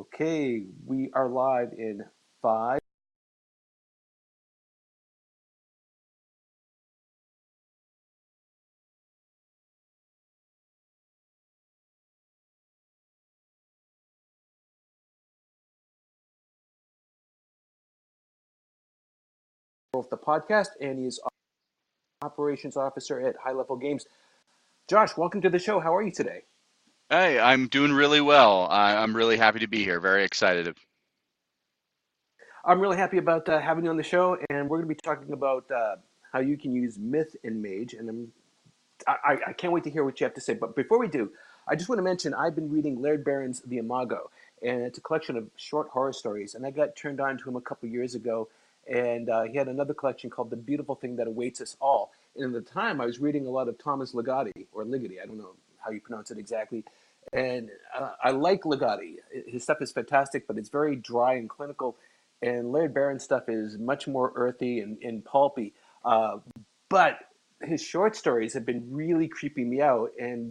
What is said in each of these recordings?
Okay, we are live in five. the podcast, and he is operations officer at High Level Games. Josh, welcome to the show. How are you today? Hey, I'm doing really well. I, I'm really happy to be here. Very excited. I'm really happy about uh, having you on the show, and we're going to be talking about uh, how you can use myth in Mage, and I'm, I, I can't wait to hear what you have to say. But before we do, I just want to mention I've been reading Laird Barron's The Imago, and it's a collection of short horror stories, and I got turned on to him a couple years ago, and uh, he had another collection called The Beautiful Thing That Awaits Us All. And at the time, I was reading a lot of Thomas Ligotti, or Ligotti, I don't know how you pronounce it exactly. And uh, I like Ligotti. His stuff is fantastic, but it's very dry and clinical and Laird Barron's stuff is much more earthy and, and pulpy. Uh, but his short stories have been really creeping me out, and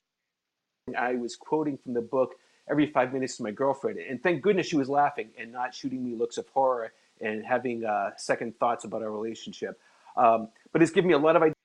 I was quoting from the book every five minutes to my girlfriend, and thank goodness she was laughing and not shooting me looks of horror and having uh, second thoughts about our relationship. Um, but it's given me a lot of ideas.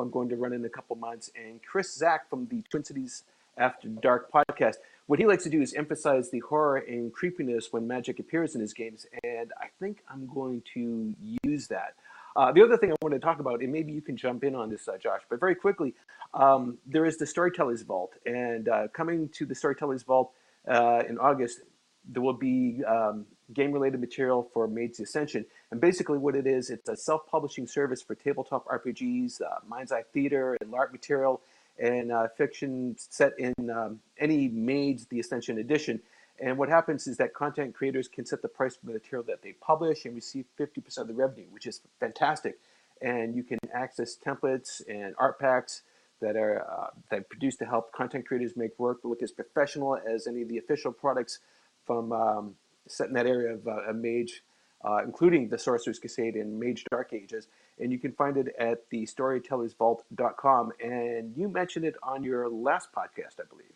I'm going to run in a couple months, and Chris Zach from the Twin Cities After Dark podcast what he likes to do is emphasize the horror and creepiness when magic appears in his games, and I think I'm going to use that. Uh, the other thing I want to talk about, and maybe you can jump in on this, uh, Josh, but very quickly, um, there is the Storytellers Vault, and uh, coming to the Storytellers Vault uh, in August, there will be um, game-related material for Mage's Ascension, and basically what it is, it's a self-publishing service for tabletop RPGs, uh, Mind's Eye Theater, and LARP material, and uh, fiction set in um, any Mage the Ascension edition. And what happens is that content creators can set the price for the material that they publish and receive 50% of the revenue, which is fantastic. And you can access templates and art packs that are uh, that produced to help content creators make work look as professional as any of the official products from um, set in that area of uh, a Mage, uh, including the Sorcerer's Crusade and Mage Dark Ages and you can find it at the storytellersvault.com. And you mentioned it on your last podcast, I believe.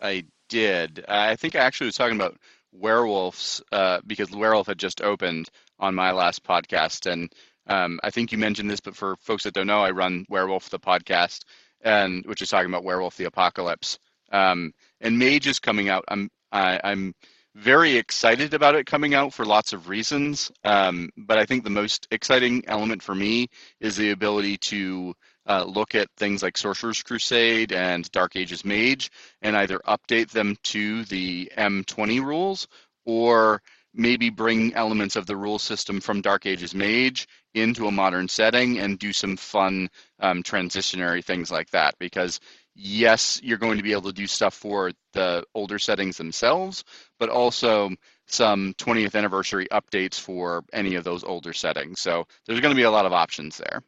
I did. I think I actually was talking about werewolves uh, because Werewolf had just opened on my last podcast, and um, I think you mentioned this, but for folks that don't know, I run Werewolf the podcast, and which is talking about Werewolf the Apocalypse. Um, and Mage is coming out. I'm I, I'm very excited about it coming out for lots of reasons. Um, but I think the most exciting element for me is the ability to uh, look at things like Sorcerer's Crusade and Dark Ages Mage and either update them to the M20 rules or maybe bring elements of the rule system from Dark Ages Mage into a modern setting and do some fun um, transitionary things like that. Because yes, you're going to be able to do stuff for the older settings themselves, but also some 20th anniversary updates for any of those older settings. So there's going to be a lot of options there.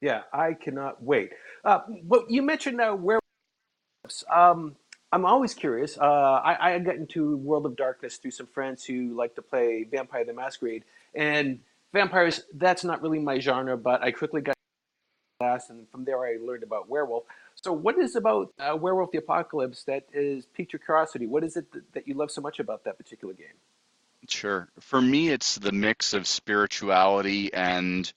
Yeah, I cannot wait. Uh, but you mentioned uh, where. Um, I'm always curious. Uh, I, I got into World of Darkness through some friends who like to play Vampire the Masquerade, and vampires. That's not really my genre, but I quickly got class, and from there I learned about werewolf. So, what is about uh, Werewolf the Apocalypse that is piqued your curiosity? What is it that, that you love so much about that particular game? Sure. For me, it's the mix of spirituality and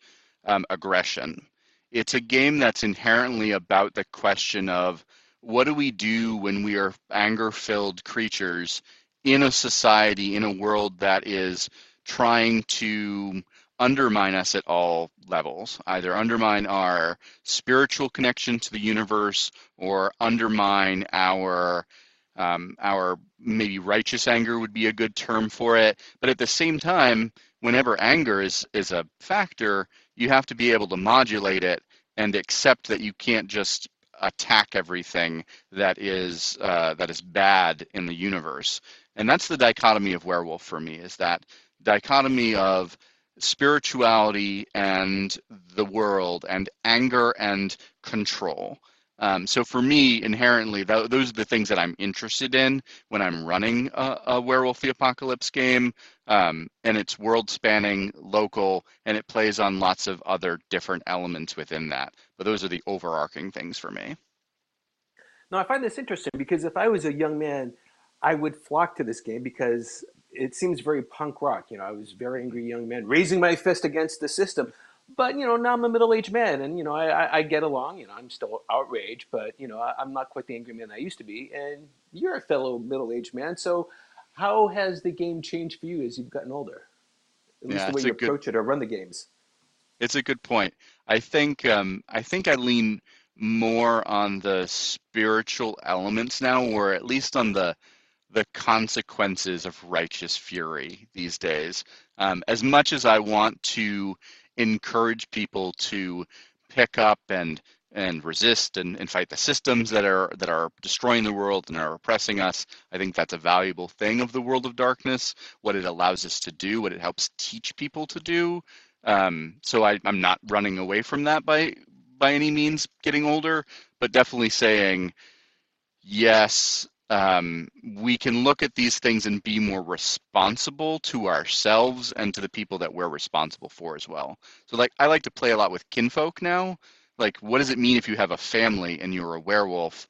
um, aggression. It's a game that's inherently about the question of what do we do when we are anger filled creatures in a society, in a world that is trying to undermine us at all levels, either undermine our spiritual connection to the universe or undermine our um, our maybe righteous anger would be a good term for it. But at the same time, whenever anger is is a factor, you have to be able to modulate it and accept that you can't just attack everything that is uh, that is bad in the universe. And that's the dichotomy of werewolf for me is that dichotomy of spirituality and the world and anger and control. Um, so for me, inherently, th- those are the things that I'm interested in when I'm running a, a Werewolf the Apocalypse game. Um, and it's world spanning, local, and it plays on lots of other different elements within that. But those are the overarching things for me. Now, I find this interesting because if I was a young man I would flock to this game because it seems very punk rock. You know, I was a very angry young man raising my fist against the system. But you know, now I'm a middle-aged man, and you know, I, I get along. You know, I'm still outraged, but you know, I, I'm not quite the angry man I used to be. And you're a fellow middle-aged man, so how has the game changed for you as you've gotten older? At least Yeah, the way you good approach it or run the games. it's a good point. I think um, I think I lean more on the spiritual elements now, or at least on the the consequences of righteous fury these days. Um, as much as I want to encourage people to pick up and and resist and, and fight the systems that are that are destroying the world and are oppressing us, I think that's a valuable thing of the world of darkness, what it allows us to do, what it helps teach people to do. Um, so I, I'm not running away from that by by any means getting older, but definitely saying yes, um, we can look at these things and be more responsible to ourselves and to the people that we're responsible for as well. So, like, I like to play a lot with kinfolk now. Like, what does it mean if you have a family and you're a werewolf?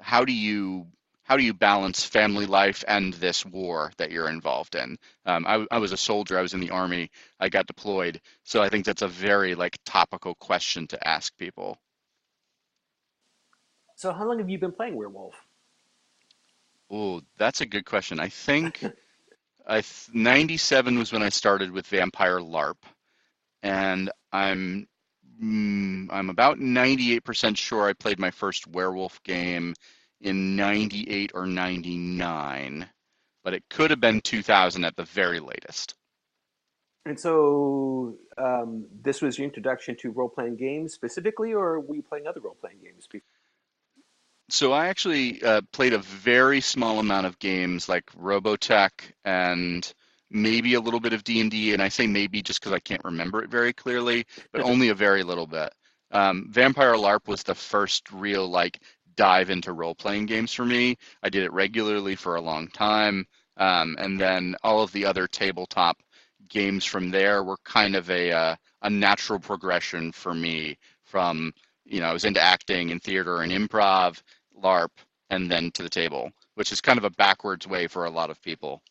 How do you how do you balance family life and this war that you're involved in? Um, I, I was a soldier. I was in the army. I got deployed. So I think that's a very like topical question to ask people. So, how long have you been playing Werewolf? Oh, that's a good question. I think I th 97 was when I started with Vampire LARP, and I'm mm, I'm about 98% sure I played my first werewolf game in 98 or 99, but it could have been 2000 at the very latest. And so, um, this was your introduction to role-playing games specifically, or were you playing other role-playing games? before? So I actually uh, played a very small amount of games like Robotech and maybe a little bit of D&D, and I say maybe just because I can't remember it very clearly, but only a very little bit. Um, Vampire LARP was the first real like dive into role-playing games for me. I did it regularly for a long time, um, and then all of the other tabletop games from there were kind of a uh, a natural progression for me from you know I was into acting and theater and improv, LARP, and then to the table, which is kind of a backwards way for a lot of people.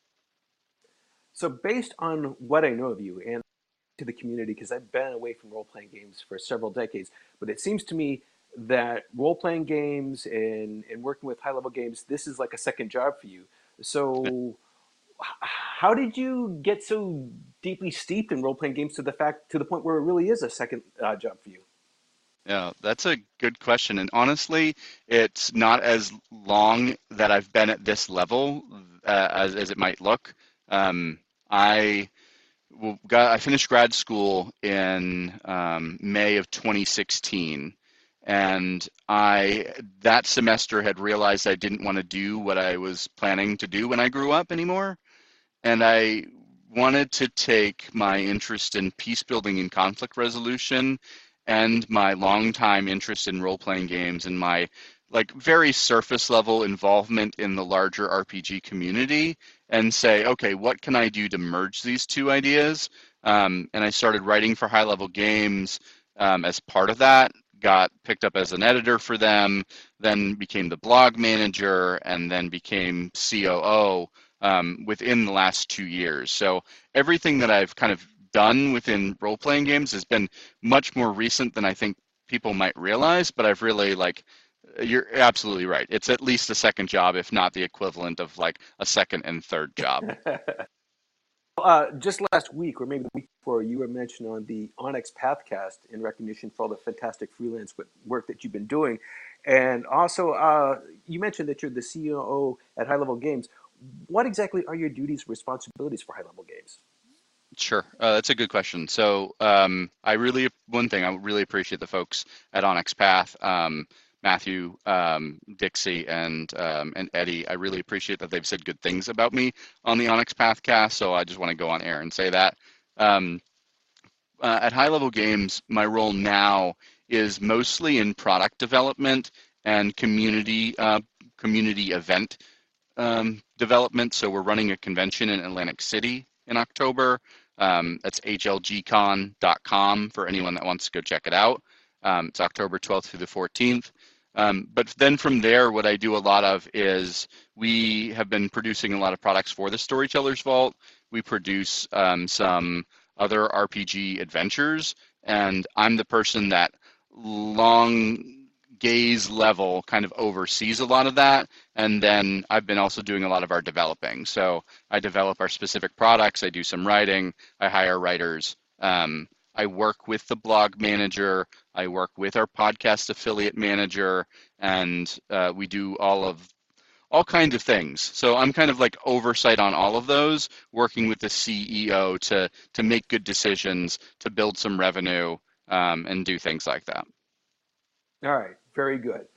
So, based on what I know of you and to the community, because I've been away from role-playing games for several decades, but it seems to me that role-playing games and, and working with high-level games, this is like a second job for you. So, how did you get so deeply steeped in role-playing games to the fact to the point where it really is a second uh, job for you? Yeah, that's a good question. And honestly, it's not as long that I've been at this level uh, as, as it might look. Um, I got I finished grad school in um, May of 2016, and I that semester had realized I didn't want to do what I was planning to do when I grew up anymore, and I wanted to take my interest in peace building and conflict resolution and my longtime interest in role playing games and my like very surface level involvement in the larger RPG community and say, okay, what can I do to merge these two ideas? Um, and I started writing for high level games um, as part of that. Got picked up as an editor for them, then became the blog manager, and then became COO um, within the last two years. So everything that I've kind of done within role playing games has been much more recent than I think people might realize. But I've really like you're absolutely right. It's at least a second job, if not the equivalent of like a second and third job. Uh, just last week, or maybe the week before, you were mentioned on the Onyx Pathcast in recognition for all the fantastic freelance work that you've been doing. And also, uh, you mentioned that you're the CEO at High Level Games. What exactly are your duties responsibilities for High Level Games? Sure, uh, that's a good question. So um, I really, one thing, I really appreciate the folks at Onyx Path, um, Matthew, um, Dixie, and um, and Eddie. I really appreciate that they've said good things about me on the Onyx Path cast. So I just want to go on air and say that. Um, uh, at High Level Games, my role now is mostly in product development and community uh, community event um, development. So we're running a convention in Atlantic City in October. Um, that's hlgcon.com for anyone that wants to go check it out. Um, it's October 12th through the 14th. Um, but then from there, what I do a lot of is we have been producing a lot of products for the Storytellers Vault. We produce um, some other RPG adventures, and I'm the person that long gaze level kind of oversees a lot of that. And then I've been also doing a lot of our developing. So I develop our specific products, I do some writing, I hire writers. Um, I work with the blog manager, I work with our podcast affiliate manager, and uh, we do all of all kinds of things. So I'm kind of like oversight on all of those, working with the CEO to to make good decisions, to build some revenue, um, and do things like that. All right, very good.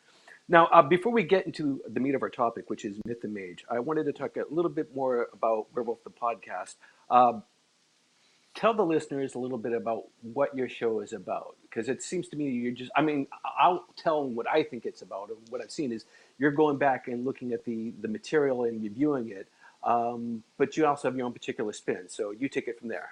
Now, uh, before we get into the meat of our topic, which is Myth and Mage, I wanted to talk a little bit more about Werewolf the podcast. Uh, tell the listeners a little bit about what your show is about, because it seems to me you're just—I mean, I'll tell them what I think it's about. And what I've seen is you're going back and looking at the the material and reviewing it, um, but you also have your own particular spin. So you take it from there.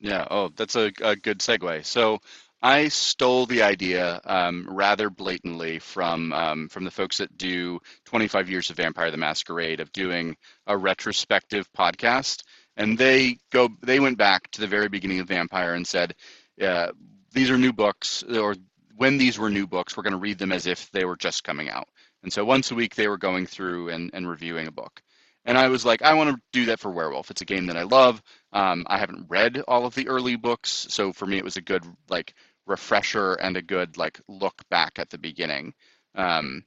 Yeah. Oh, that's a, a good segue. So I stole the idea um, rather blatantly from um, from the folks that do 25 years of Vampire the Masquerade of doing a retrospective podcast, and they go they went back to the very beginning of Vampire and said, uh, these are new books, or when these were new books, we're going to read them as if they were just coming out. And so once a week they were going through and, and reviewing a book. And I was like, I want to do that for Werewolf. It's a game that I love. Um, I haven't read all of the early books, so for me it was a good like refresher and a good like look back at the beginning. Um,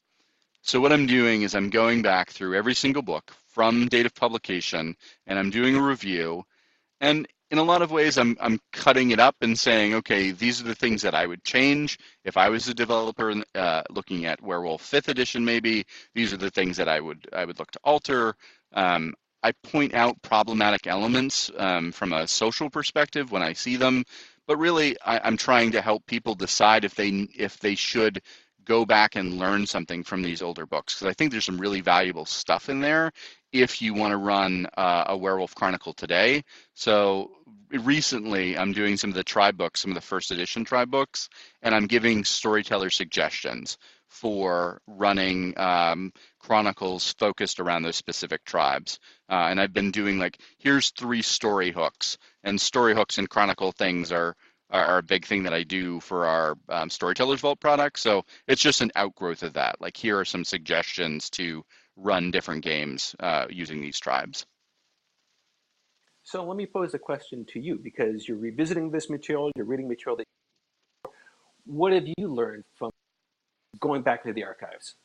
so what I'm doing is I'm going back through every single book from date of publication, and I'm doing a review. And in a lot of ways, I'm I'm cutting it up and saying, okay, these are the things that I would change if I was a developer uh, looking at Werewolf Fifth Edition. Maybe these are the things that I would I would look to alter. Um, I point out problematic elements um, from a social perspective when I see them, but really I, am trying to help people decide if they if they should go back and learn something from these older books because I think there's some really valuable stuff in there if you want to run uh, a Werewolf Chronicle today. So recently I'm doing some of the tribe books, some of the first edition tribe books, and I'm giving storyteller suggestions for running um, chronicles focused around those specific tribes. Uh, and I've been doing like, here's three story hooks, and story hooks and chronicle things are are a big thing that I do for our um, Storytellers Vault product. So it's just an outgrowth of that. Like here are some suggestions to run different games uh, using these tribes. So let me pose a question to you because you're revisiting this material, you're reading material that. What have you learned from going back to the archives?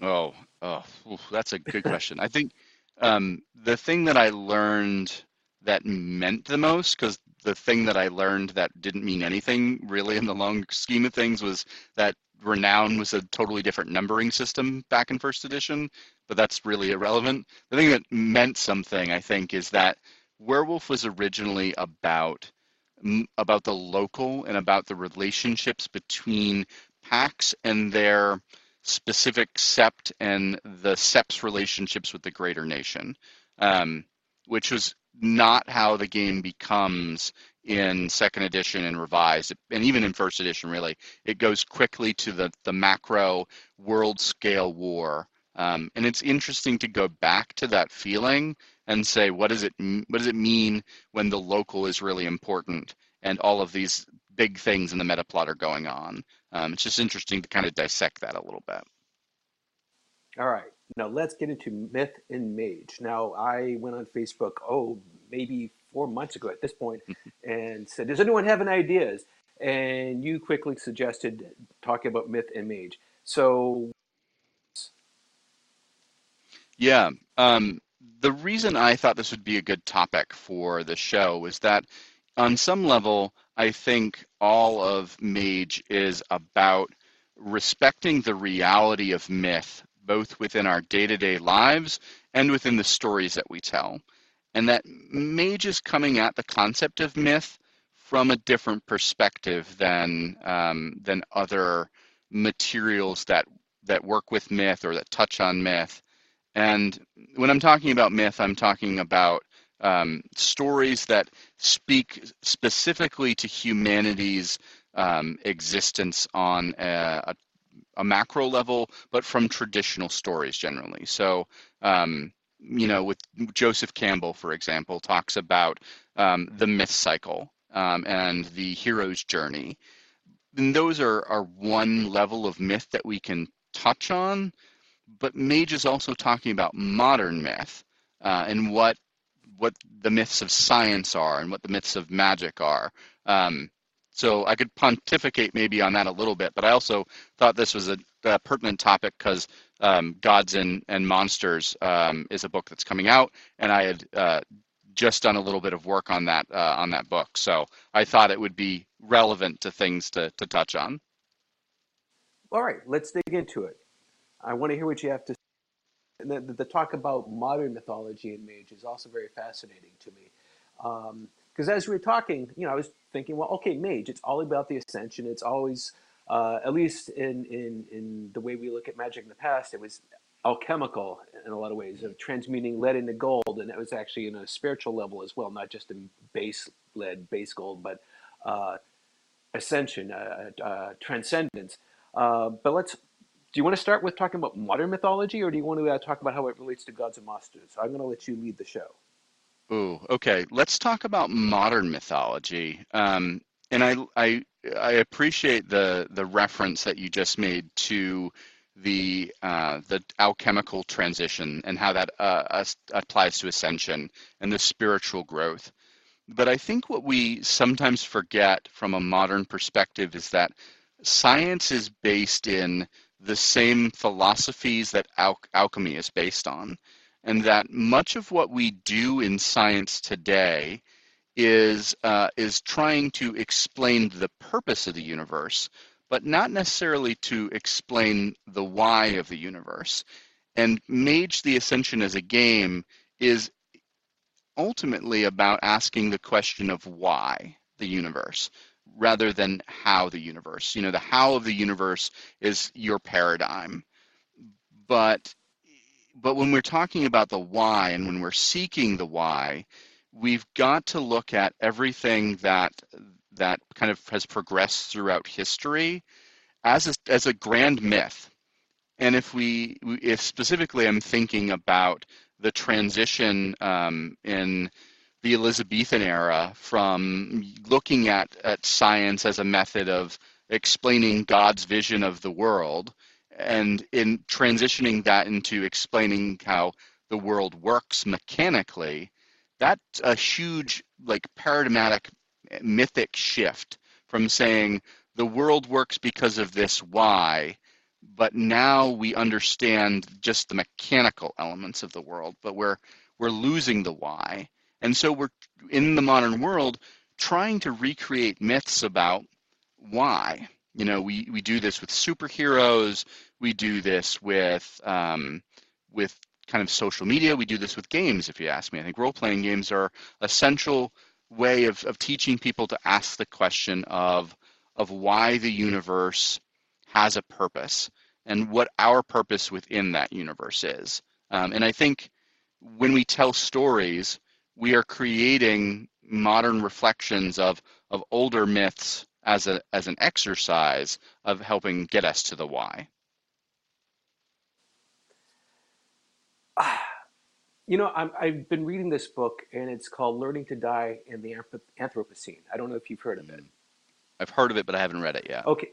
Oh, oh, that's a good question. I think um, the thing that I learned that meant the most, because the thing that I learned that didn't mean anything really in the long scheme of things was that Renown was a totally different numbering system back in first edition, but that's really irrelevant. The thing that meant something, I think, is that Werewolf was originally about about the local and about the relationships between packs and their specific sept and the sept's relationships with the greater nation, um, which was not how the game becomes in second edition and revised and even in first edition really. It goes quickly to the the macro world scale war um, and it's interesting to go back to that feeling and say what does it what does it mean when the local is really important and all of these big things in the meta plot are going on um, it's just interesting to kind of dissect that a little bit all right now let's get into myth and mage. Now I went on Facebook, oh, maybe four months ago at this point, and said, "Does anyone have any ideas?" And you quickly suggested talking about myth and mage. So, yeah, um, the reason I thought this would be a good topic for the show was that, on some level, I think all of mage is about respecting the reality of myth both within our day to day lives and within the stories that we tell. And that Mage is coming at the concept of myth from a different perspective than um, than other materials that that work with myth or that touch on myth. And when I'm talking about myth, I'm talking about um, stories that speak specifically to humanity's um, existence on a, a, a macro level, but from traditional stories generally. So, um, you know, with Joseph Campbell, for example, talks about um, the myth cycle um, and the hero's journey. And those are, are one level of myth that we can touch on, but Mage is also talking about modern myth uh, and what what the myths of science are and what the myths of magic are. Um, so I could pontificate maybe on that a little bit, but I also thought this was a, a pertinent topic because um, Gods and, and Monsters um, is a book that's coming out, and I had uh, just done a little bit of work on that uh, on that book. So I thought it would be relevant to things to, to touch on. All right, let's dig into it. I want to hear what you have to. The, the, talk about modern mythology and mage is also very fascinating to me. Because um, as we were talking, you know, I was thinking, well, okay, mage, it's all about the ascension. It's always, uh, at least in, in, in the way we look at magic in the past, it was alchemical in a lot of ways, of transmuting lead into gold. And it was actually in a spiritual level as well, not just in base lead, base gold, but uh, ascension, uh, uh transcendence. Uh, but let's do you want to start with talking about modern mythology, or do you want to uh, talk about how it relates to gods and monsters? I'm going to let you lead the show. Ooh, okay. Let's talk about modern mythology. Um, and I, I, I appreciate the the reference that you just made to the uh, the alchemical transition and how that uh, applies to ascension and the spiritual growth. But I think what we sometimes forget from a modern perspective is that science is based in the same philosophies that al- alchemy is based on, and that much of what we do in science today is uh, is trying to explain the purpose of the universe, but not necessarily to explain the why of the universe. And Mage the Ascension as a game is ultimately about asking the question of why the universe rather than how the universe. You know, the how of the universe is your paradigm. But but when we're talking about the why and when we're seeking the why, we've got to look at everything that that kind of has progressed throughout history as a, as a grand myth. And if we, if specifically I'm thinking about the transition um, in the Elizabethan era from looking at, at science as a method of explaining God's vision of the world and in transitioning that into explaining how the world works mechanically, that's a huge, like, paradigmatic mythic shift from saying the world works because of this why, but now we understand just the mechanical elements of the world, but we're we're losing the why. And so we're in the modern world trying to recreate myths about why. You know, we, we do this with superheroes. We do this with um, with kind of social media. We do this with games, if you ask me. I think role playing games are a central way of, of teaching people to ask the question of of why the universe has a purpose and what our purpose within that universe is. Um, and I think when we tell stories, we are creating modern reflections of of older myths as a as an exercise of helping get us to the why. You know, i have been reading this book, and it's called "Learning to Die in the Anthropocene." I don't know if you've heard of it. Mm. I've heard of it, but I haven't read it yet. Okay.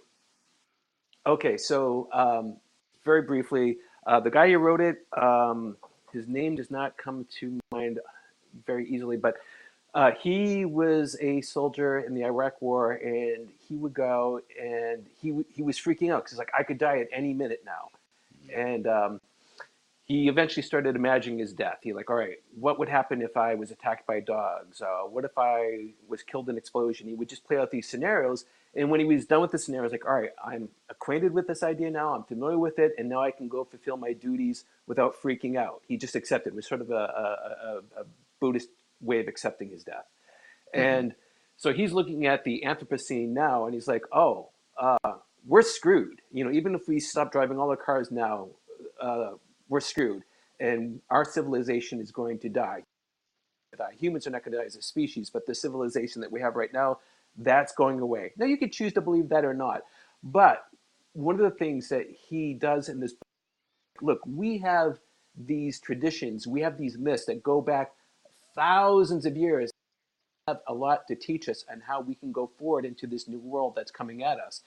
Okay, so um, very briefly, uh, the guy who wrote it, um, his name does not come to mind very easily, but uh, he was a soldier in the Iraq War, and he would go and he he was freaking out because like, I could die at any minute now, and um, he eventually started imagining his death. He like, all right, what would happen if I was attacked by dogs? Uh, what if I was killed in an explosion? He would just play out these scenarios, and when he was done with the scenario, was like, all right, I'm acquainted with this idea now. I'm familiar with it, and now I can go fulfill my duties without freaking out. He just accepted. It was sort of a, a, a, a Buddhist way of accepting his death. Mm-hmm. And so he's looking at the Anthropocene now, and he's like, oh, uh, we're screwed. You know, even if we stop driving all the cars now, uh, we're screwed, and our civilization is going to die. Humans are not going to die as a species, but the civilization that we have right now, that's going away. Now, you could choose to believe that or not, but one of the things that he does in this look, we have these traditions, we have these myths that go back thousands of years, have a lot to teach us and how we can go forward into this new world that's coming at us.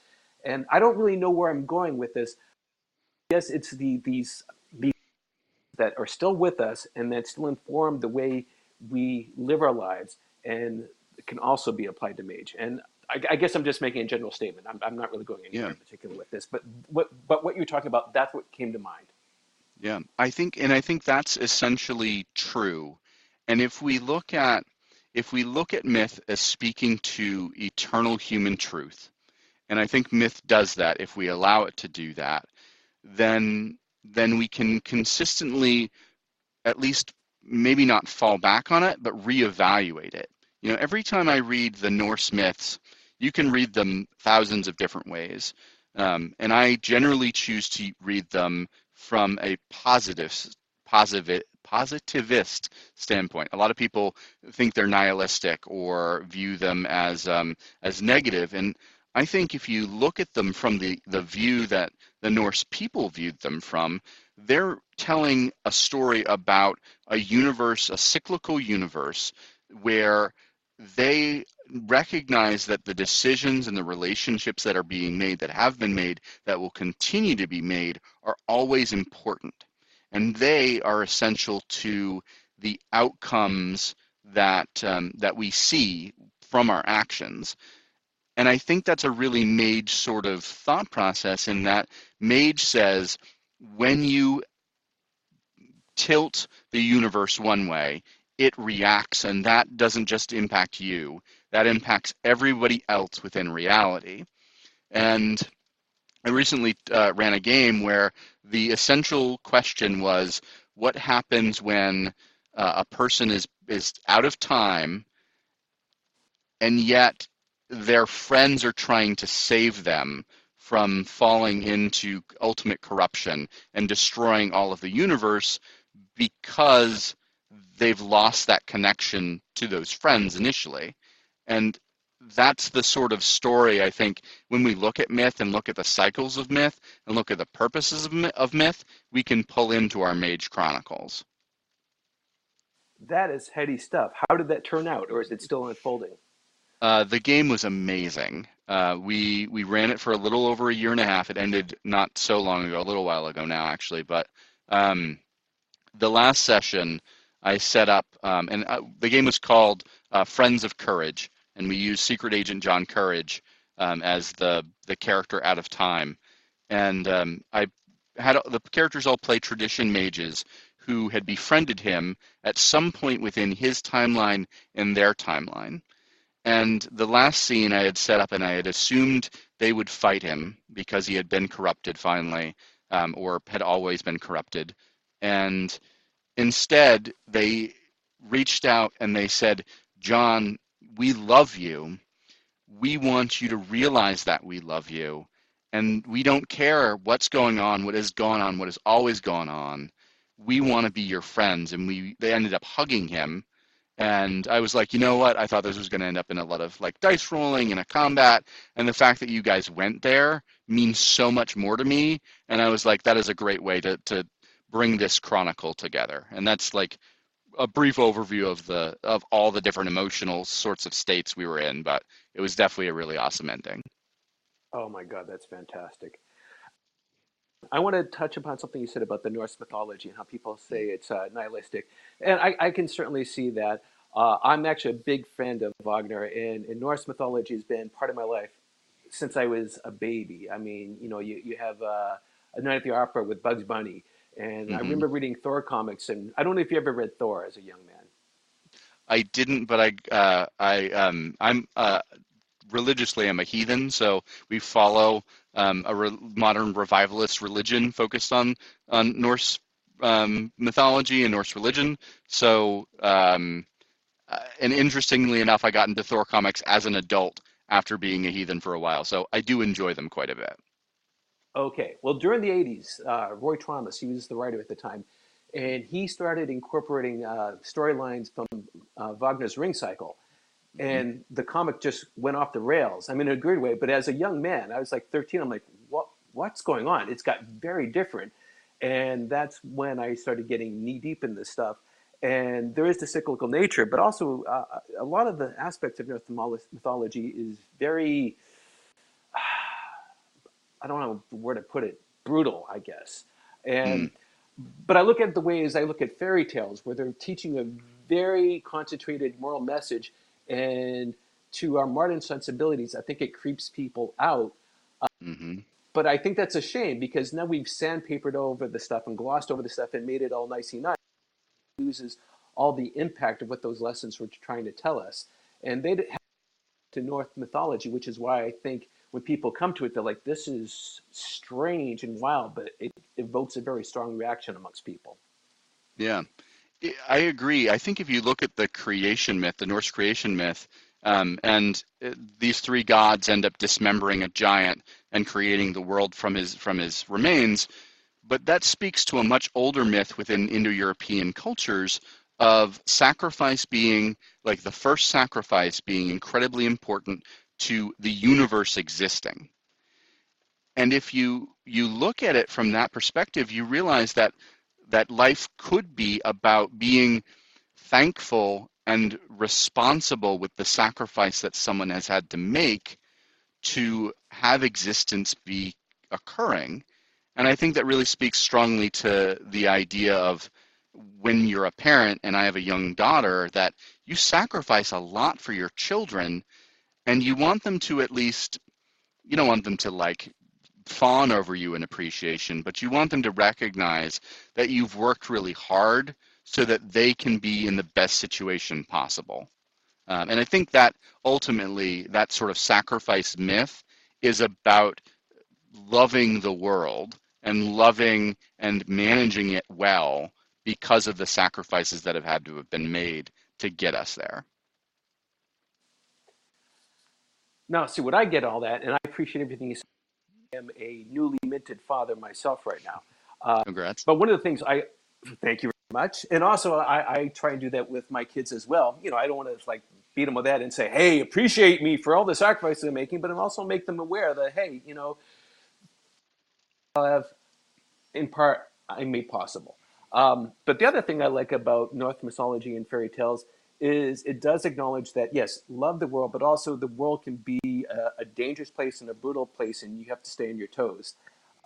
And I don't really know where I'm going with this. Yes, it's the these these that are still with us and that still inform the way we live our lives and can also be applied to mage. And I, I guess I'm just making a general statement. I'm, I'm not really going anywhere Yeah. in particular with this, but what but what you're talking about, that's what came to mind. Yeah, I think, and I think that's essentially true. And if we look at if we look at myth as speaking to eternal human truth, and I think myth does that if we allow it to do that, then then we can consistently at least maybe not fall back on it, but reevaluate it. You know, every time I read the Norse myths, you can read them thousands of different ways. Um, and I generally choose to read them from a positive, positive, positivist standpoint. A lot of people think they're nihilistic or view them as um, as negative, and I think if you look at them from the the view that the Norse people viewed them from, they're telling a story about a universe, a cyclical universe, where they recognize that the decisions and the relationships that are being made, that have been made, that will continue to be made, are always important. And they are essential to the outcomes that, um, that we see from our actions. And I think that's a really mage sort of thought process in that mage says when you tilt the universe one way, it reacts, and that doesn't just impact you, that impacts everybody else within reality. And I recently uh, ran a game where the essential question was what happens when uh, a person is, is out of time and yet their friends are trying to save them from falling into ultimate corruption and destroying all of the universe because they've lost that connection to those friends initially. And that's the sort of story I think when we look at myth and look at the cycles of myth and look at the purposes of, myth, we can pull into our Mage Chronicles. That is heady stuff. How did that turn out, or is it still unfolding? Uh, the game was amazing. Uh, we we ran it for a little over a year and a half. It ended not so long ago, a little while ago now, actually. But um, the last session, I set up, um, and uh, the game was called uh, Friends of Courage, and we used Secret Agent John Courage um, as the the character out of time. And um, I had the characters all play tradition mages who had befriended him at some point within his timeline and their timeline. And the last scene I had set up, and I had assumed they would fight him because he had been corrupted finally, um, or had always been corrupted. And instead, they reached out and they said, John, we love you. We want you to realize that we love you. And we don't care what's going on, what has gone on, what has always gone on. We want to be your friends. And we they ended up hugging him and I was like, you know what? I thought this was going to end up in a lot of like dice rolling and a combat. And the fact that you guys went there means so much more to me. And I was like, that is a great way to to bring this chronicle together. And that's like a brief overview of the of all the different emotional sorts of states we were in. But it was definitely a really awesome ending. Oh my God, that's fantastic. I want to touch upon something you said about the Norse mythology and how people say it's uh, nihilistic. And I, I can certainly see that. Uh, I'm actually a big fan of Wagner, and, and Norse mythology has been part of my life since I was a baby. I mean, you know, you, you have uh, A Night at the Opera with Bugs Bunny. And I hmm remember reading Thor comics, and I don't know if you ever read Thor as a young man. I didn't, but I uh, I um, I'm uh, religiously I'm a heathen, so we follow um, a re- modern revivalist religion focused on on Norse um, mythology and Norse religion. So, um, uh, and interestingly enough, I got into Thor comics as an adult after being a heathen for a while. So I do enjoy them quite a bit. Okay. Well, during the 80s, uh, Roy Thomas, he was the writer at the time, and he started incorporating uh, storylines from uh, Wagner's Ring Cycle. hmm And the comic just went off the rails. I mean, in a good way, but as a young man, I was like 13, I'm like, what, what's going on? It's got very different. And that's when I started getting knee deep in this stuff. And there is the cyclical nature, but also uh, a lot of the aspects of Norse mythology is very, I don't know where to put it, brutal, I guess. And mm. but I look at the ways I look at fairy tales where they're teaching a very concentrated moral message, and to our modern sensibilities, I think it creeps people out. Mm-hmm. But I think that's a shame because now we've sandpapered over the stuff and glossed over the stuff and made it all nicey nice. Loses all the impact of what those lessons were trying to tell us, and they have to Norse mythology, which is why I think when people come to it, they're like, "This is strange and wild," but it evokes a very strong reaction amongst people. Yeah, I agree. I think if you look at the creation myth, the Norse creation myth, um, and uh, these three gods end up dismembering a giant and creating the world from his from his remains. But that speaks to a much older myth within Indo-European cultures of sacrifice being like the first sacrifice being incredibly important to the universe existing. And if you you look at it from that perspective, you realize that that life could be about being thankful and responsible with the sacrifice that someone has had to make to have existence be occurring. And I think that really speaks strongly to the idea of when you're a parent, and I have a young daughter, that you sacrifice a lot for your children and you want them to at least, you don't want them to like fawn over you in appreciation, but you want them to recognize that you've worked really hard so that they can be in the best situation possible. Um, and I think that ultimately, that sort of sacrifice myth is about loving the world and loving and managing it well because of the sacrifices that have had to have been made to get us there. Now, see what I get all that, and I appreciate everything you said. I am a newly minted father myself right now. Uh, Congrats. But one of the things I thank you very much. And also, I, I try and do that with my kids as well. You know, I don't want to like beat them with that and say, "Hey, appreciate me for all the sacrifices I'm making," but I'm also make them aware that, hey, you know, I have, in part, I made possible. Um, but the other thing I like about Norse mythology and fairy tales is it does acknowledge that yes, love the world, but also the world can be a, a dangerous place and a brutal place, and you have to stay on your toes.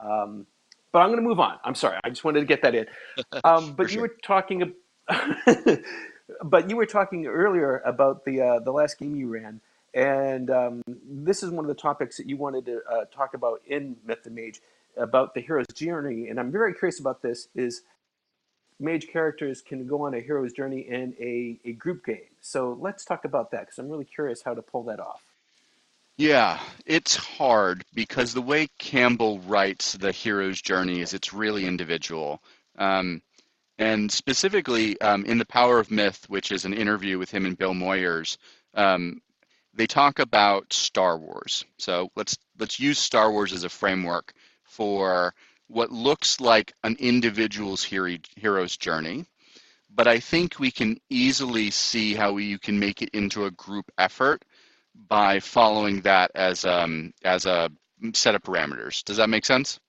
Um, but I'm going to move on. I'm sorry. I just wanted to get that in. Um, but you sure. were talking, but you were talking earlier about the uh, the last game you ran, and um, this is one of the topics that you wanted to uh, talk about in Myth and Mage about the hero's journey. And I'm very curious about this. Is mage characters can go on a hero's journey in a, a group game. So let's talk about that because I'm really curious how to pull that off. Yeah, it's hard because the way Campbell writes the hero's journey is it's really individual. Um, and specifically um, in The Power of Myth, which is an interview with him and Bill Moyers, um, they talk about Star Wars. So let's let's use Star Wars as a framework for what looks like an individual's hero's journey. But I think we can easily see how you can make it into a group effort by following that as um as a set of parameters. Does that make sense?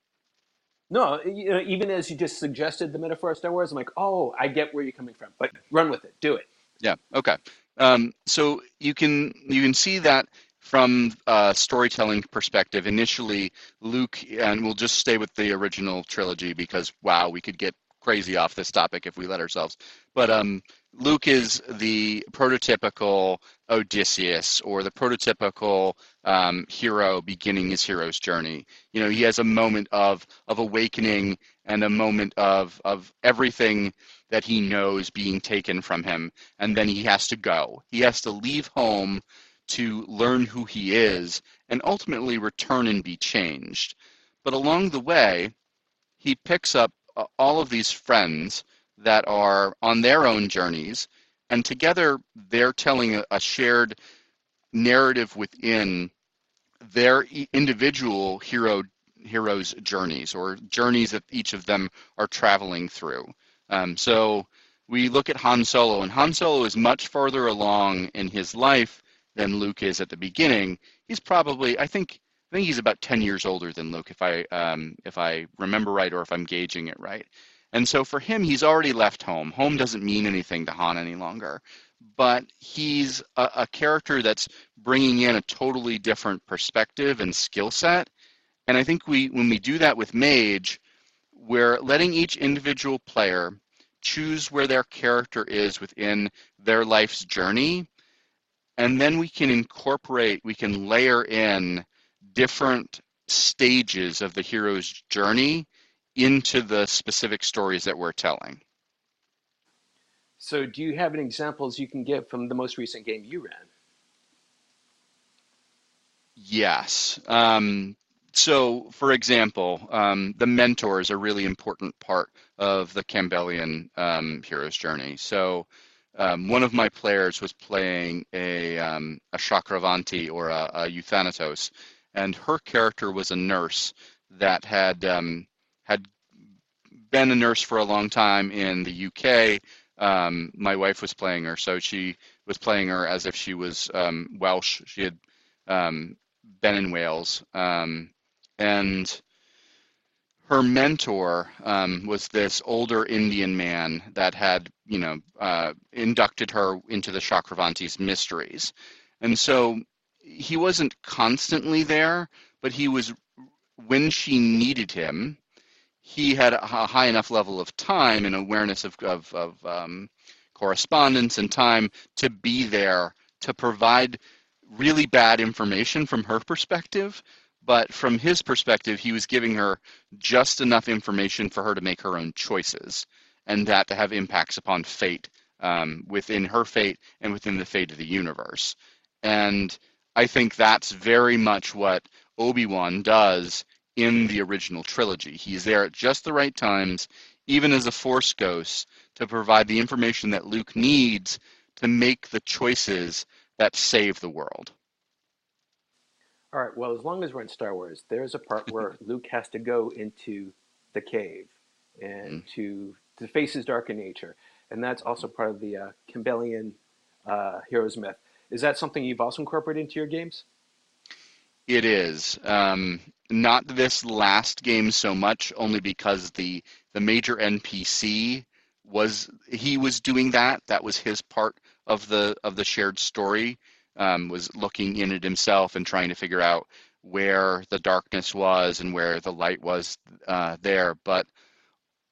No, you know, even as you just suggested the metaphor of Star Wars, I'm like, oh, I get where you're coming from, but run with it, do it. Yeah. Okay. Um, so you can you can see that from a storytelling perspective. Initially, Luke, and we'll just stay with the original trilogy because wow, we could get crazy off this topic if we let ourselves. But um, Luke is the prototypical Odysseus or the prototypical um, hero beginning his hero's journey. You know, he has a moment of of awakening and a moment of of everything that he knows being taken from him, and then he has to go. He has to leave home to learn who he is and ultimately return and be changed. But along the way, he picks up uh, all of these friends that are on their own journeys, and together they're telling a, shared narrative within their individual hero heroes' journeys or journeys that each of them are traveling through. Um, so we look at Han Solo, and Han Solo is much further along in his life than Luke is at the beginning. He's probably, I think, I think he's about 10 years older than Luke, if I um, if I remember right, or if I'm gauging it right. And so for him, he's already left home. Home doesn't mean anything to Han any longer, but he's a, a character that's bringing in a totally different perspective and skill set. And I think we when we do that with Mage, we're letting each individual player choose where their character is within their life's journey and then we can incorporate we can layer in different stages of the hero's journey into the specific stories that we're telling. So, do you have any examples you can give from the most recent game you ran? yes. Um, so for example um, the mentor is a really important part of the campbellian um, hero's journey. So um, one of my players was playing a, um, a Chakravanti or a, a Euthanatos, and her character was a nurse that had um, had been a nurse for a long time in the UK. Um, my wife was playing her, so she was playing her as if she was um, Welsh. She had um, been in Wales, and her mentor um, was this older Indian man that had, you know, uh, inducted her into the Chakravanti's mysteries. And so he wasn't constantly there, but he was, when she needed him, he had a high enough level of time and awareness of, of, of um, correspondence and time to be there to provide really bad information from her perspective but from his perspective, he was giving her just enough information for her to make her own choices, and that to have impacts upon fate um, within her fate and within the fate of the universe. And I think that's very much what Obi Wan does in the original trilogy. He's there at just the right times, even as a Force ghost, to provide the information that Luke needs to make the choices that save the world. All right. Well, as long as we're in Star Wars, there's a part where Luke has to go into the cave and mm. to to face his darker nature, and that's also part of the uh, Campbellian uh, heroes myth. Is that something you've also incorporated into your games? It is um, not this last game so much, only because the the major NPC was he was doing that. That was his part of the of the shared story um, was looking in it himself and trying to figure out where the darkness was and where the light was uh, there. But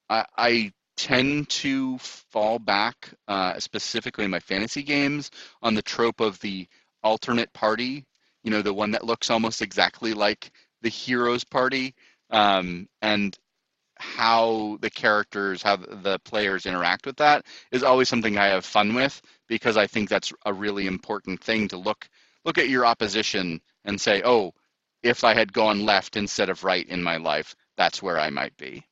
I, I, tend to fall back, uh, specifically in my fantasy games, on the trope of the alternate party. You know, the one that looks almost exactly like the hero's party. Um, and how the characters, how the players interact with that is always something I have fun with because I think that's a really important thing to look look at your opposition and say, oh, if I had gone left instead of right in my life, that's where I might be.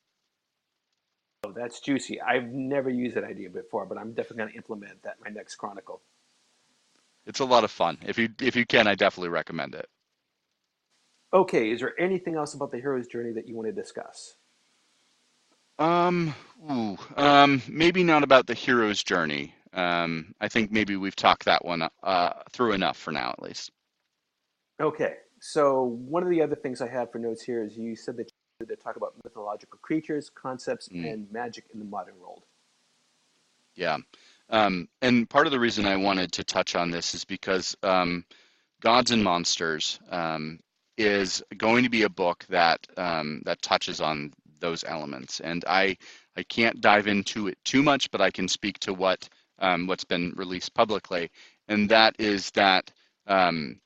Oh, that's juicy. I've never used that idea before, but I'm definitely going to implement that in my next chronicle. It's a lot of fun. If you if you can, I definitely recommend it. Okay, is there anything else about the hero's journey that you want to discuss? Um, ooh, um, maybe not about the hero's journey. Um, I think maybe we've talked that one uh, through enough for now, at least. Okay, so one of the other things I have for notes here is you said that you to talk about mythological creatures, concepts, mm. and magic in the modern world. Yeah, um, and part of the reason I wanted to touch on this is because um, Gods and Monsters um, is going to be a book that um, that touches on those elements. And I I can't dive into it too much, but I can speak to what um, what's been released publicly, and that is that um,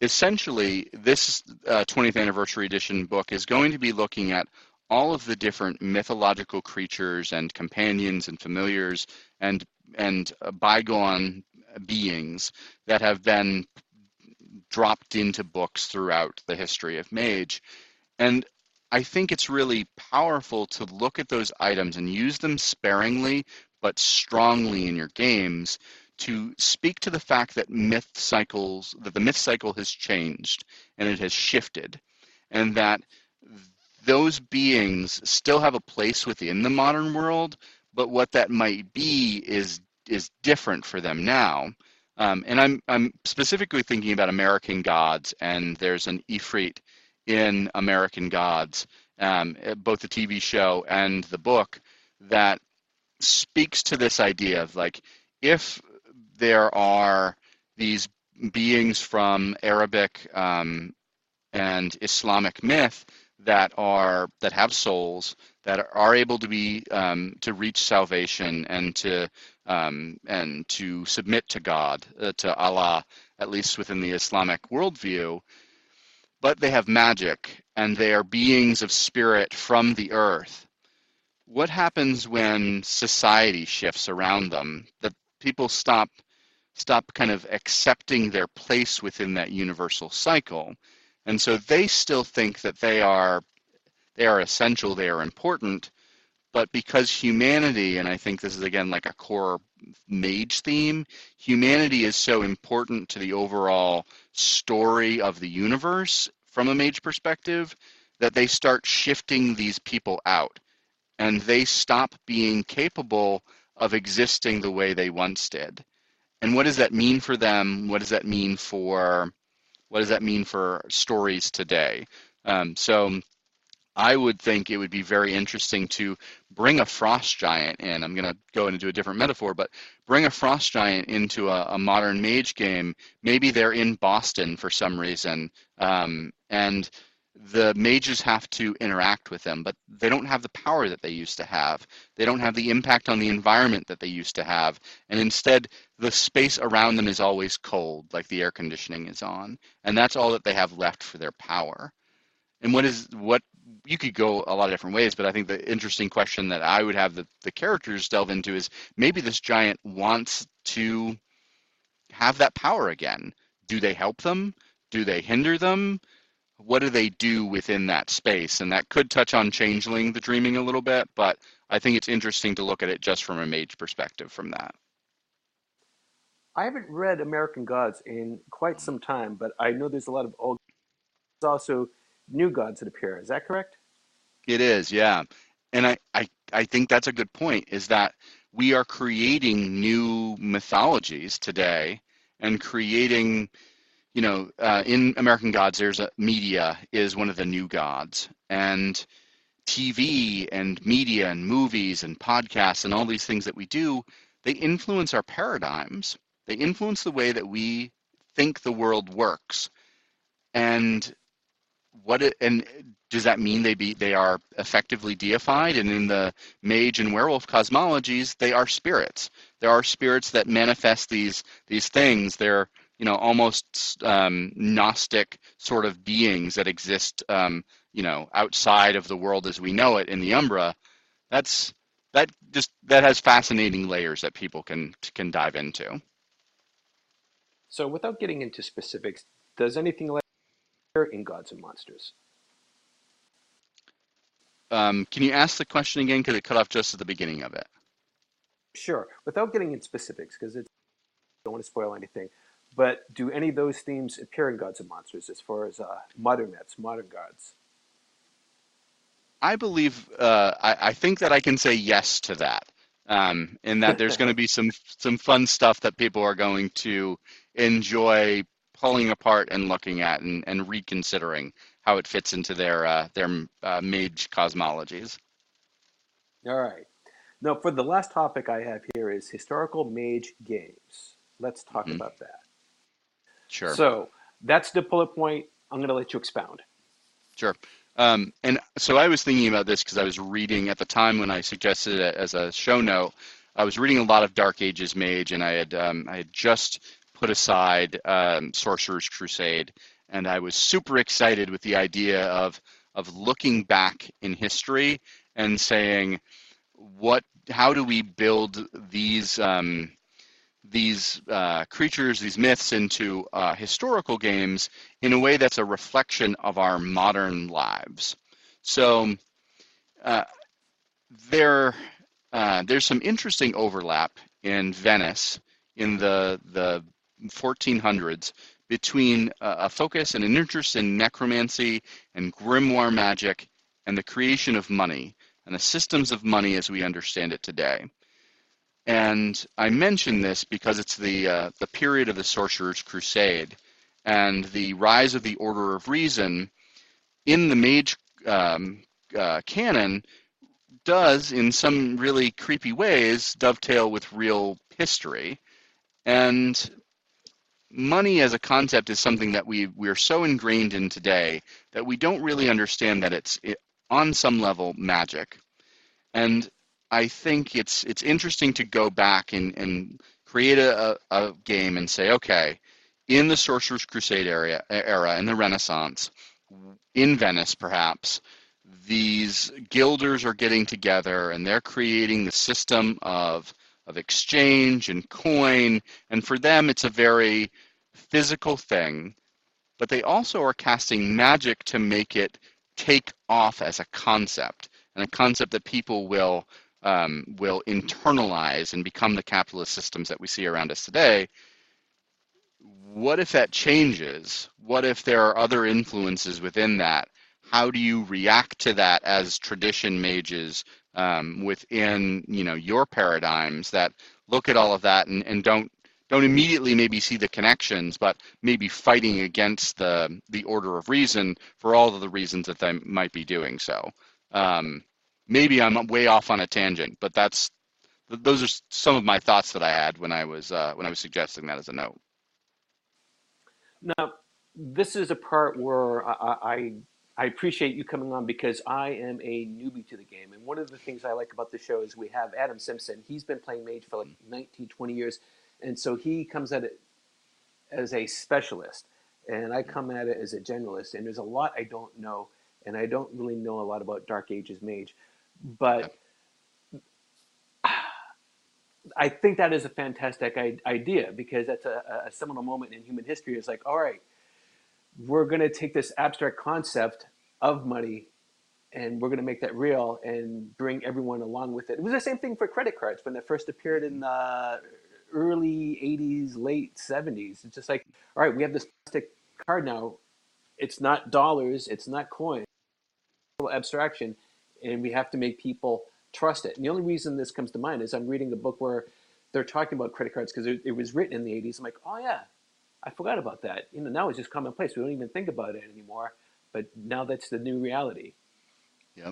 essentially this uh, 20th anniversary edition book is going to be looking at all of the different mythological creatures and companions and familiars and and uh, bygone beings that have been dropped into books throughout the history of Mage. And I think it's really powerful to look at those items and use them sparingly but strongly in your games to speak to the fact that myth cycles that the myth cycle has changed and it has shifted and that those beings still have a place within the modern world but what that might be is is different for them now. Um, and I'm I'm specifically thinking about American gods and there's an Ifrit in American Gods, um, both the TV show and the book, that speaks to this idea of like if there are these beings from Arabic um, and Islamic myth that are that have souls that are able to be um, to reach salvation and to um, and to submit to God uh, to Allah at least within the Islamic worldview but they have magic and they are beings of spirit from the earth what happens when society shifts around them that people stop stop kind of accepting their place within that universal cycle? And so they still think that they are they are essential, they are important, but because humanity, and I think this is again like a core mage theme, humanity is so important to the overall story of the universe from a mage perspective that they start shifting these people out and they stop being capable of existing the way they once did. And what does that mean for them? What does that mean for what does that mean for stories today? Um, so I would think it would be very interesting to bring a frost giant in. I'm going to go into a different metaphor, but bring a frost giant into a, a modern mage game. Maybe they're in Boston for some reason, um, and the mages have to interact with them, but they don't have the power that they used to have. They don't have the impact on the environment that they used to have. And instead, the space around them is always cold, like the air conditioning is on. And that's all that they have left for their power. And what is what you could go a lot of different ways, but I think the interesting question that I would have the, the characters delve into is maybe this giant wants to have that power again. Do they help them? Do they hinder them? What do they do within that space? And that could touch on changeling the dreaming a little bit, but I think it's interesting to look at it just from a mage perspective from that. I haven't read American Gods in quite some time, but I know there's a lot of old. There's also new gods that appear. Is that correct? It is, yeah. And I, I, I think that's a good point, is that we are creating new mythologies today and creating, you know, uh, in American Gods, there's a media is one of the new gods. And TV and media and movies and podcasts and all these things that we do, they influence our paradigms. They influence the way that we think the world works. And what it, and does that mean they be they are effectively deified and in the mage and werewolf cosmologies they are spirits there are spirits that manifest these these things they're you know almost um, gnostic sort of beings that exist um, you know outside of the world as we know it in the umbra that's that just that has fascinating layers that people can can dive into so without getting into specifics does anything like in Gods and Monsters. Um, can you ask the question again? Because it cut off just at the beginning of it. Sure. Without getting into specifics, because I don't want to spoil anything. But do any of those themes appear in Gods and Monsters as far as uh, modern myths, modern gods? I believe, uh, I, I, think that I can say yes to that. Um, in that there's going to be some some fun stuff that people are going to enjoy pulling apart and looking at and, and reconsidering how it fits into their uh, their uh, mage cosmologies. All right. Now, for the last topic I have here is historical mage games. Let's talk mm-hmm. about that. Sure. So that's the bullet point. I'm going to let you expound. Sure. Um, and so I was thinking about this because I was reading at the time when I suggested it as a show note. I was reading a lot of Dark Ages Mage, and I had um, I had just put aside um, Sorcerer's Crusade, and I was super excited with the idea of of looking back in history and saying, what, how do we build these um, these uh, creatures, these myths into uh, historical games in a way that's a reflection of our modern lives. So uh, there, uh, there's some interesting overlap in Venice in the the 1400s between a focus and an interest in necromancy and grimoire magic and the creation of money and the systems of money as we understand it today. And I mention this because it's the uh, the period of the Sorcerer's Crusade and the rise of the Order of Reason in the mage um, uh, canon does, in some really creepy ways, dovetail with real history. And money as a concept is something that we we're so ingrained in today that we don't really understand that it's it, on some level magic. And I think it's it's interesting to go back and, and create a, a game and say, okay, in the Sorcerer's Crusade area, era, in the Renaissance, in Venice perhaps, these guilders are getting together and they're creating the system of of exchange and coin. And for them it's a very physical thing but they also are casting magic to make it take off as a concept and a concept that people will um, will internalize and become the capitalist systems that we see around us today. What if that changes? What if there are other influences within that? How do you react to that as tradition mages um, within you know your paradigms that look at all of that and, and don't don't immediately maybe see the connections, but maybe fighting against the the order of reason for all of the reasons that they might be doing so. Um, maybe I'm way off on a tangent, but that's those are some of my thoughts that I had when I was uh, when I was suggesting that as a note. Now, this is a part where I, I I appreciate you coming on because I am a newbie to the game. And one of the things I like about the show is we have Adam Simpson. He's been playing Mage for like 19, 20 years. And so he comes at it as a specialist. And I come at it as a generalist. And there's a lot I don't know. And I don't really know a lot about Dark Ages Mage. But I think that is a fantastic idea because that's a, a seminal moment in human history. It's like, all right, we're going to take this abstract concept of money and we're going to make that real and bring everyone along with it. It was the same thing for credit cards when they first appeared in the early 80s, late 70s. It's just like, all right, we have this plastic card now. It's not dollars, it's not coins, it's abstraction, and we have to make people trust it. And the only reason this comes to mind is I'm reading a book where they're talking about credit cards because it, it was written in the 80s. I'm like, oh yeah, I forgot about that. You know, now it's just commonplace. We don't even think about it anymore. But now that's the new reality. Yeah,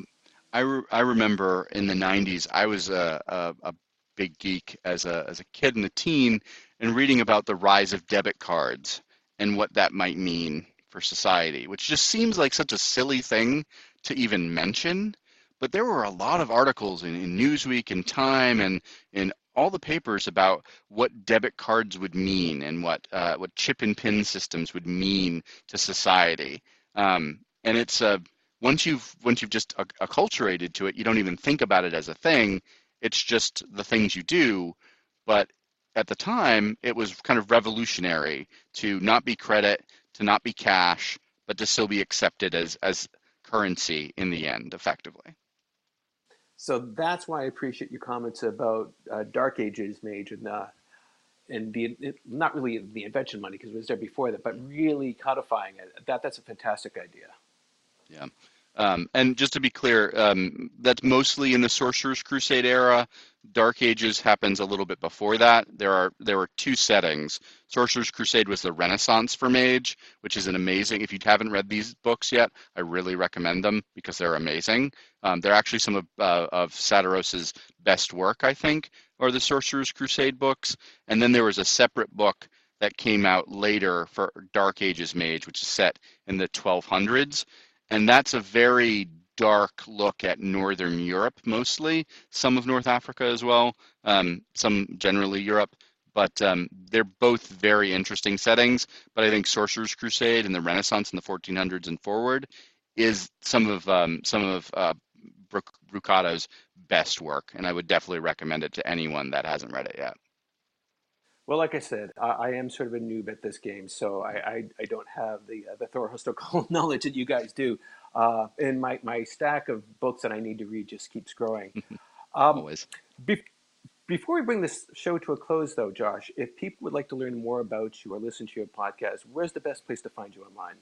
I, re- I remember in the '90s, I was a, a, a big geek as a as a kid and a teen, and reading about the rise of debit cards and what that might mean for society, which just seems like such a silly thing to even mention. But there were a lot of articles in, in Newsweek and Time and in all the papers about what debit cards would mean and what uh, what chip and pin systems would mean to society. Um, and it's uh, once you've once you've just acculturated to it, you don't even think about it as a thing. It's just the things you do. But at the time, it was kind of revolutionary to not be credit, to not be cash, but to still be accepted as as currency in the end, effectively. So that's why I appreciate your comments about uh, Dark Ages Mage and uh, and the it, not really the invention money because it was there before that, but really codifying it. That that's a fantastic idea. Yeah. Um, and just to be clear, um, that's mostly in the Sorcerer's Crusade era. Dark Ages happens a little bit before that. There are there were two settings. Sorcerer's Crusade was the Renaissance for Mage, which is an amazing. If you haven't read these books yet, I really recommend them because they're amazing. Um, they're actually some of uh, of Satyros' best work, I think, or the Sorcerer's Crusade books. And then there was a separate book that came out later for Dark Ages Mage, which is set in the 1200s and that's a very dark look at Northern Europe mostly, some of North Africa as well, um, some generally Europe. But um, they're both very interesting settings. But I think Sorcerer's Crusade and the Renaissance in the 1400s and forward is some of um, some of uh, Brucato's best work, and I would definitely recommend it to anyone that hasn't read it yet. Well, like I said, I, I, am sort of a noob at this game, so I, I, I don't have the uh, the historical knowledge that you guys do. Uh, and my, my stack of books that I need to read just keeps growing. Um, Always. Be, before we bring this show to a close, though, Josh, if people would like to learn more about you or listen to your podcast, where's the best place to find you online?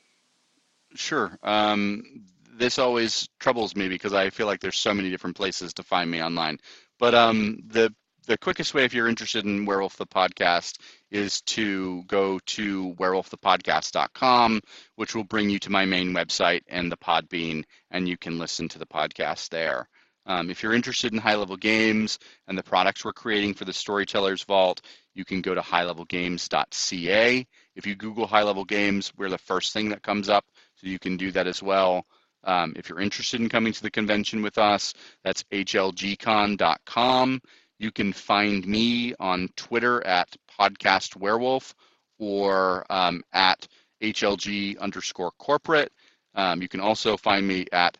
Sure. Um, this always troubles me because I feel like there's so many different places to find me online. But um, the the quickest way, if you're interested in Werewolf the podcast, is to go to werewolfthepodcast.com, which will bring you to my main website and the Podbean, and you can listen to the podcast there. Um, if you're interested in high level games and the products we're creating for the Storytellers Vault, you can go to highlevelgames.ca. If you Google high level games, we're the first thing that comes up, so you can do that as well. Um, if you're interested in coming to the convention with us, that's hlgcon.com. You can find me on Twitter at podcast werewolf or um, at HLG underscore corporate. Um, you can also find me at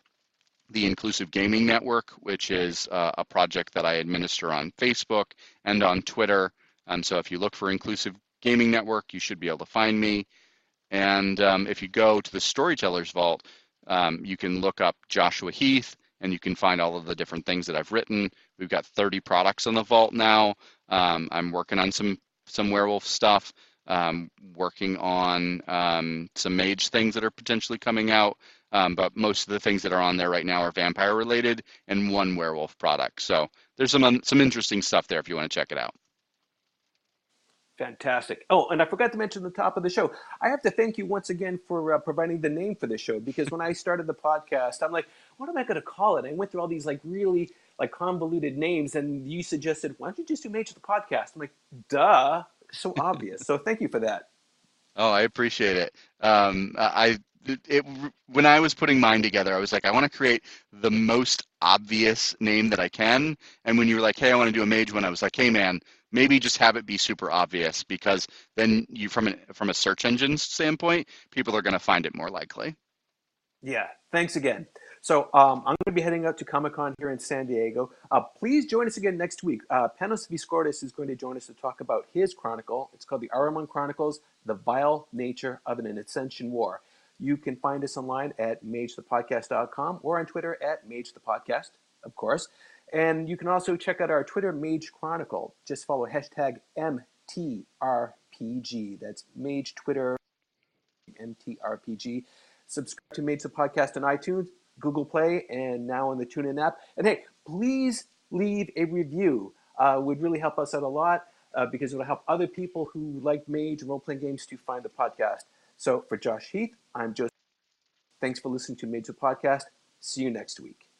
the Inclusive Gaming Network, which is uh, a project that I administer on Facebook and on Twitter. Um, so if you look for Inclusive Gaming Network, you should be able to find me. And um, if you go to the Storytellers Vault, um, you can look up Joshua Heath and you can find all of the different things that I've written. We've got 30 products on the vault now. Um, I'm working on some some werewolf stuff. Um, working on um, some mage things that are potentially coming out. Um, but most of the things that are on there right now are vampire related and one werewolf product. So there's some some interesting stuff there if you want to check it out. Fantastic. Oh, and I forgot to mention the top of the show. I have to thank you once again for uh, providing the name for the show because when I started the podcast, I'm like, what am I going to call it? I went through all these like really like convoluted names, and you suggested, why don't you just do Mage to the Podcast? I'm like, duh, so obvious. so thank you for that. Oh, I appreciate it. Um, I it, when I was putting mine together, I was like, I want to create the most obvious name that I can. And when you were like, hey, I want to do a mage one, I was like, hey, man, maybe just have it be super obvious because then you from an, from a search engine standpoint, people are going to find it more likely. Yeah, thanks again. So um, I'm going to be heading out to Comic Con here in San Diego. Uh, please join us again next week. Uh, Panos Viskortis is going to join us to talk about his chronicle. It's called the Ahriman Chronicles: The Vile Nature of an Ascension War. You can find us online at magethepodcast.com or on Twitter at magethepodcast, of course. And you can also check out our Twitter Mage Chronicle. Just follow hashtag MTRPG. That's Mage Twitter MTRPG. Subscribe to Mage the Podcast on iTunes, Google Play, and now on the TuneIn app. And hey, please leave a review. Uh, would really help us out a lot uh, because it'll help other people who like Mage and role playing games to find the podcast. So for Josh Heath, I'm Joseph. Thanks for listening to Mage the Podcast. See you next week.